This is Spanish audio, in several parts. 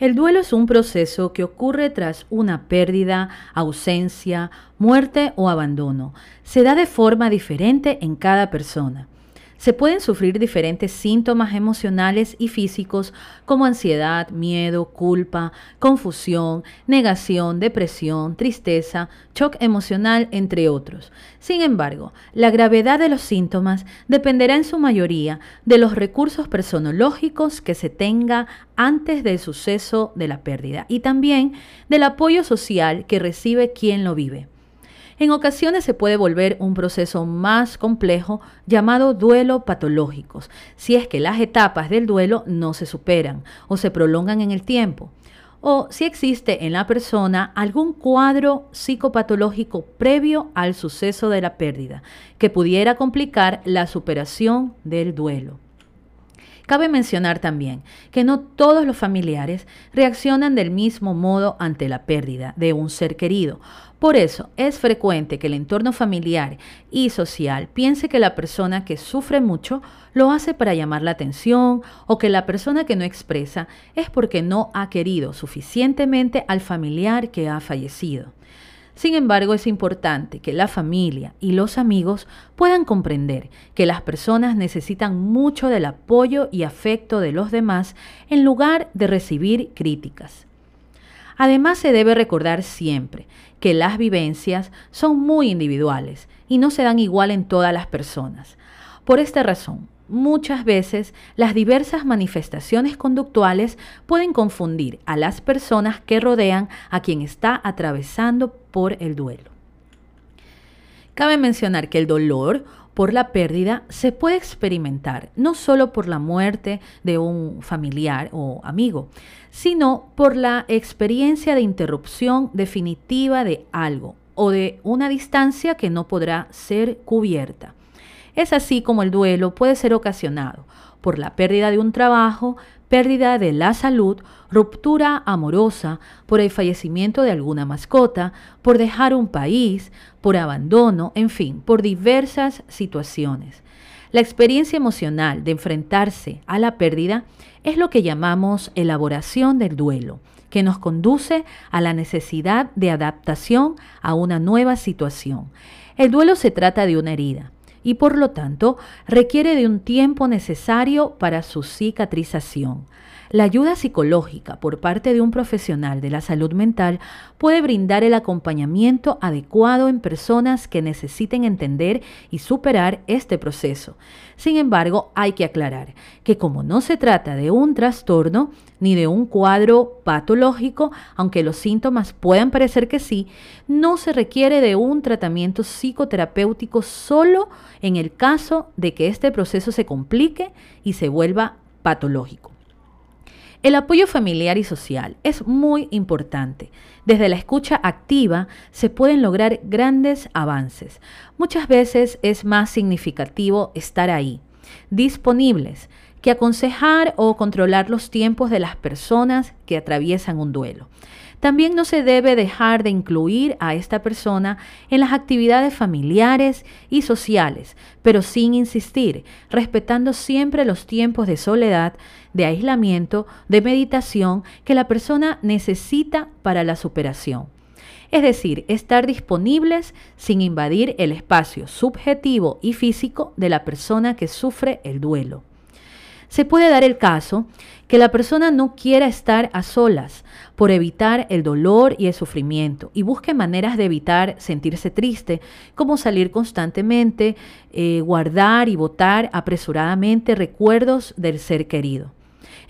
El duelo es un proceso que ocurre tras una pérdida, ausencia, muerte o abandono. Se da de forma diferente en cada persona. Se pueden sufrir diferentes síntomas emocionales y físicos como ansiedad, miedo, culpa, confusión, negación, depresión, tristeza, shock emocional, entre otros. Sin embargo, la gravedad de los síntomas dependerá en su mayoría de los recursos personológicos que se tenga antes del suceso de la pérdida y también del apoyo social que recibe quien lo vive. En ocasiones se puede volver un proceso más complejo llamado duelo patológicos, si es que las etapas del duelo no se superan o se prolongan en el tiempo, o si existe en la persona algún cuadro psicopatológico previo al suceso de la pérdida que pudiera complicar la superación del duelo. Cabe mencionar también que no todos los familiares reaccionan del mismo modo ante la pérdida de un ser querido. Por eso es frecuente que el entorno familiar y social piense que la persona que sufre mucho lo hace para llamar la atención o que la persona que no expresa es porque no ha querido suficientemente al familiar que ha fallecido. Sin embargo, es importante que la familia y los amigos puedan comprender que las personas necesitan mucho del apoyo y afecto de los demás en lugar de recibir críticas. Además, se debe recordar siempre que las vivencias son muy individuales y no se dan igual en todas las personas. Por esta razón, muchas veces las diversas manifestaciones conductuales pueden confundir a las personas que rodean a quien está atravesando por el duelo. Cabe mencionar que el dolor por la pérdida se puede experimentar no solo por la muerte de un familiar o amigo, sino por la experiencia de interrupción definitiva de algo o de una distancia que no podrá ser cubierta. Es así como el duelo puede ser ocasionado por la pérdida de un trabajo, pérdida de la salud, ruptura amorosa, por el fallecimiento de alguna mascota, por dejar un país, por abandono, en fin, por diversas situaciones. La experiencia emocional de enfrentarse a la pérdida es lo que llamamos elaboración del duelo, que nos conduce a la necesidad de adaptación a una nueva situación. El duelo se trata de una herida y por lo tanto requiere de un tiempo necesario para su cicatrización. La ayuda psicológica por parte de un profesional de la salud mental puede brindar el acompañamiento adecuado en personas que necesiten entender y superar este proceso. Sin embargo, hay que aclarar que como no se trata de un trastorno ni de un cuadro patológico, aunque los síntomas puedan parecer que sí, no se requiere de un tratamiento psicoterapéutico solo en el caso de que este proceso se complique y se vuelva patológico. El apoyo familiar y social es muy importante. Desde la escucha activa se pueden lograr grandes avances. Muchas veces es más significativo estar ahí, disponibles, que aconsejar o controlar los tiempos de las personas que atraviesan un duelo. También no se debe dejar de incluir a esta persona en las actividades familiares y sociales, pero sin insistir, respetando siempre los tiempos de soledad, de aislamiento, de meditación que la persona necesita para la superación. Es decir, estar disponibles sin invadir el espacio subjetivo y físico de la persona que sufre el duelo. Se puede dar el caso que la persona no quiera estar a solas por evitar el dolor y el sufrimiento y busque maneras de evitar sentirse triste, como salir constantemente, eh, guardar y votar apresuradamente recuerdos del ser querido.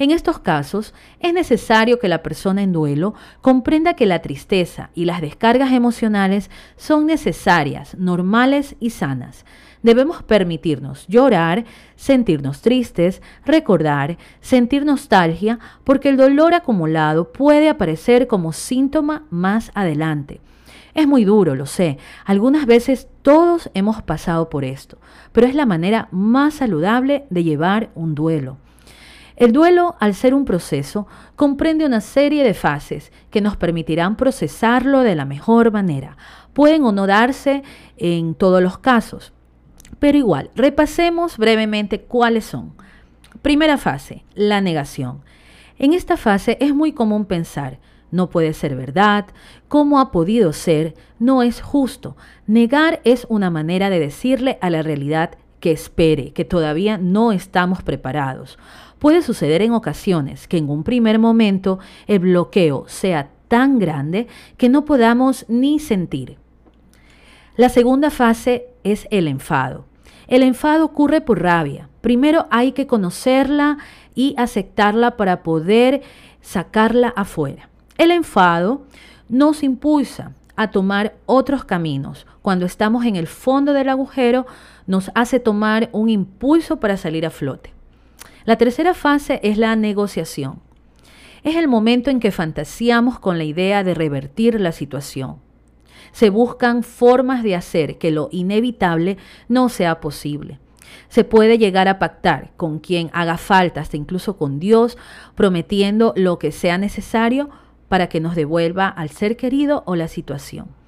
En estos casos, es necesario que la persona en duelo comprenda que la tristeza y las descargas emocionales son necesarias, normales y sanas debemos permitirnos llorar, sentirnos tristes, recordar, sentir nostalgia, porque el dolor acumulado puede aparecer como síntoma más adelante. Es muy duro, lo sé. Algunas veces todos hemos pasado por esto, pero es la manera más saludable de llevar un duelo. El duelo, al ser un proceso, comprende una serie de fases que nos permitirán procesarlo de la mejor manera. Pueden o no darse en todos los casos, pero igual, repasemos brevemente cuáles son. Primera fase, la negación. En esta fase es muy común pensar, no puede ser verdad, cómo ha podido ser, no es justo. Negar es una manera de decirle a la realidad que espere, que todavía no estamos preparados. Puede suceder en ocasiones que en un primer momento el bloqueo sea tan grande que no podamos ni sentir. La segunda fase es el enfado. El enfado ocurre por rabia. Primero hay que conocerla y aceptarla para poder sacarla afuera. El enfado nos impulsa a tomar otros caminos. Cuando estamos en el fondo del agujero, nos hace tomar un impulso para salir a flote. La tercera fase es la negociación. Es el momento en que fantaseamos con la idea de revertir la situación se buscan formas de hacer que lo inevitable no sea posible. Se puede llegar a pactar con quien haga falta, hasta incluso con Dios, prometiendo lo que sea necesario para que nos devuelva al ser querido o la situación.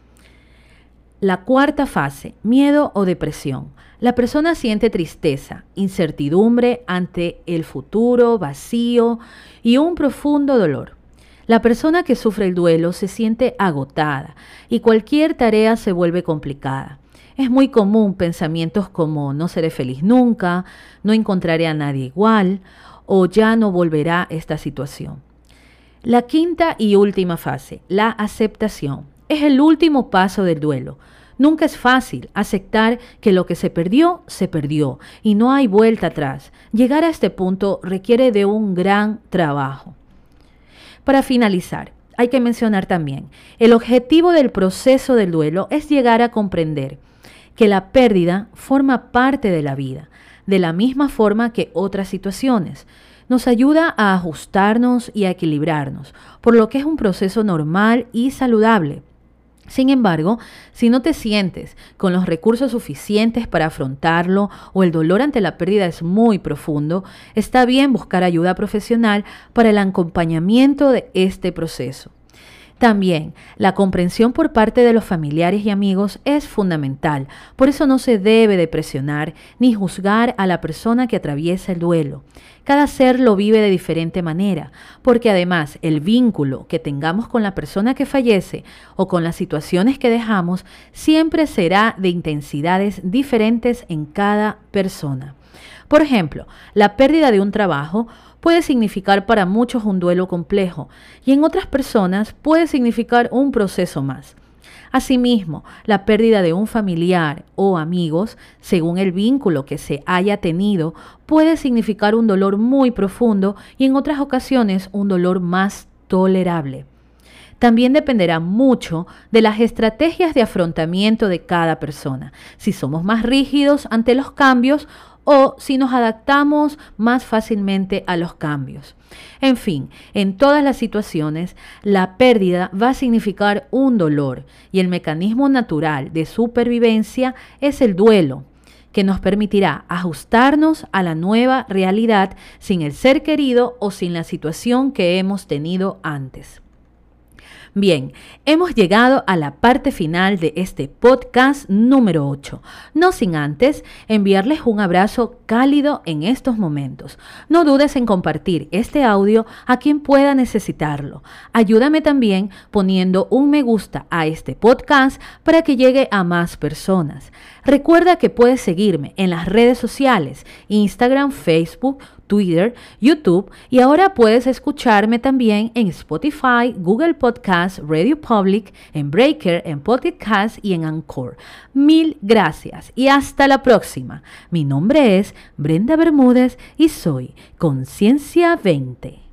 La cuarta fase, miedo o depresión. La persona siente tristeza, incertidumbre ante el futuro, vacío y un profundo dolor. La persona que sufre el duelo se siente agotada y cualquier tarea se vuelve complicada. Es muy común pensamientos como no seré feliz nunca, no encontraré a nadie igual o ya no volverá esta situación. La quinta y última fase, la aceptación, es el último paso del duelo. Nunca es fácil aceptar que lo que se perdió, se perdió y no hay vuelta atrás. Llegar a este punto requiere de un gran trabajo. Para finalizar, hay que mencionar también, el objetivo del proceso del duelo es llegar a comprender que la pérdida forma parte de la vida, de la misma forma que otras situaciones. Nos ayuda a ajustarnos y a equilibrarnos, por lo que es un proceso normal y saludable. Sin embargo, si no te sientes con los recursos suficientes para afrontarlo o el dolor ante la pérdida es muy profundo, está bien buscar ayuda profesional para el acompañamiento de este proceso. También la comprensión por parte de los familiares y amigos es fundamental, por eso no se debe de presionar ni juzgar a la persona que atraviesa el duelo. Cada ser lo vive de diferente manera, porque además el vínculo que tengamos con la persona que fallece o con las situaciones que dejamos siempre será de intensidades diferentes en cada persona. Por ejemplo, la pérdida de un trabajo puede significar para muchos un duelo complejo y en otras personas puede significar un proceso más. Asimismo, la pérdida de un familiar o amigos, según el vínculo que se haya tenido, puede significar un dolor muy profundo y en otras ocasiones un dolor más tolerable. También dependerá mucho de las estrategias de afrontamiento de cada persona, si somos más rígidos ante los cambios o si nos adaptamos más fácilmente a los cambios. En fin, en todas las situaciones, la pérdida va a significar un dolor y el mecanismo natural de supervivencia es el duelo que nos permitirá ajustarnos a la nueva realidad sin el ser querido o sin la situación que hemos tenido antes. Bien, hemos llegado a la parte final de este podcast número 8. No sin antes enviarles un abrazo cálido en estos momentos. No dudes en compartir este audio a quien pueda necesitarlo. Ayúdame también poniendo un me gusta a este podcast para que llegue a más personas. Recuerda que puedes seguirme en las redes sociales, Instagram, Facebook, Twitter, YouTube y ahora puedes escucharme también en Spotify, Google Podcast, Radio Public, en Breaker, en Podcast y en Anchor. Mil gracias y hasta la próxima. Mi nombre es Brenda Bermúdez y soy Conciencia 20.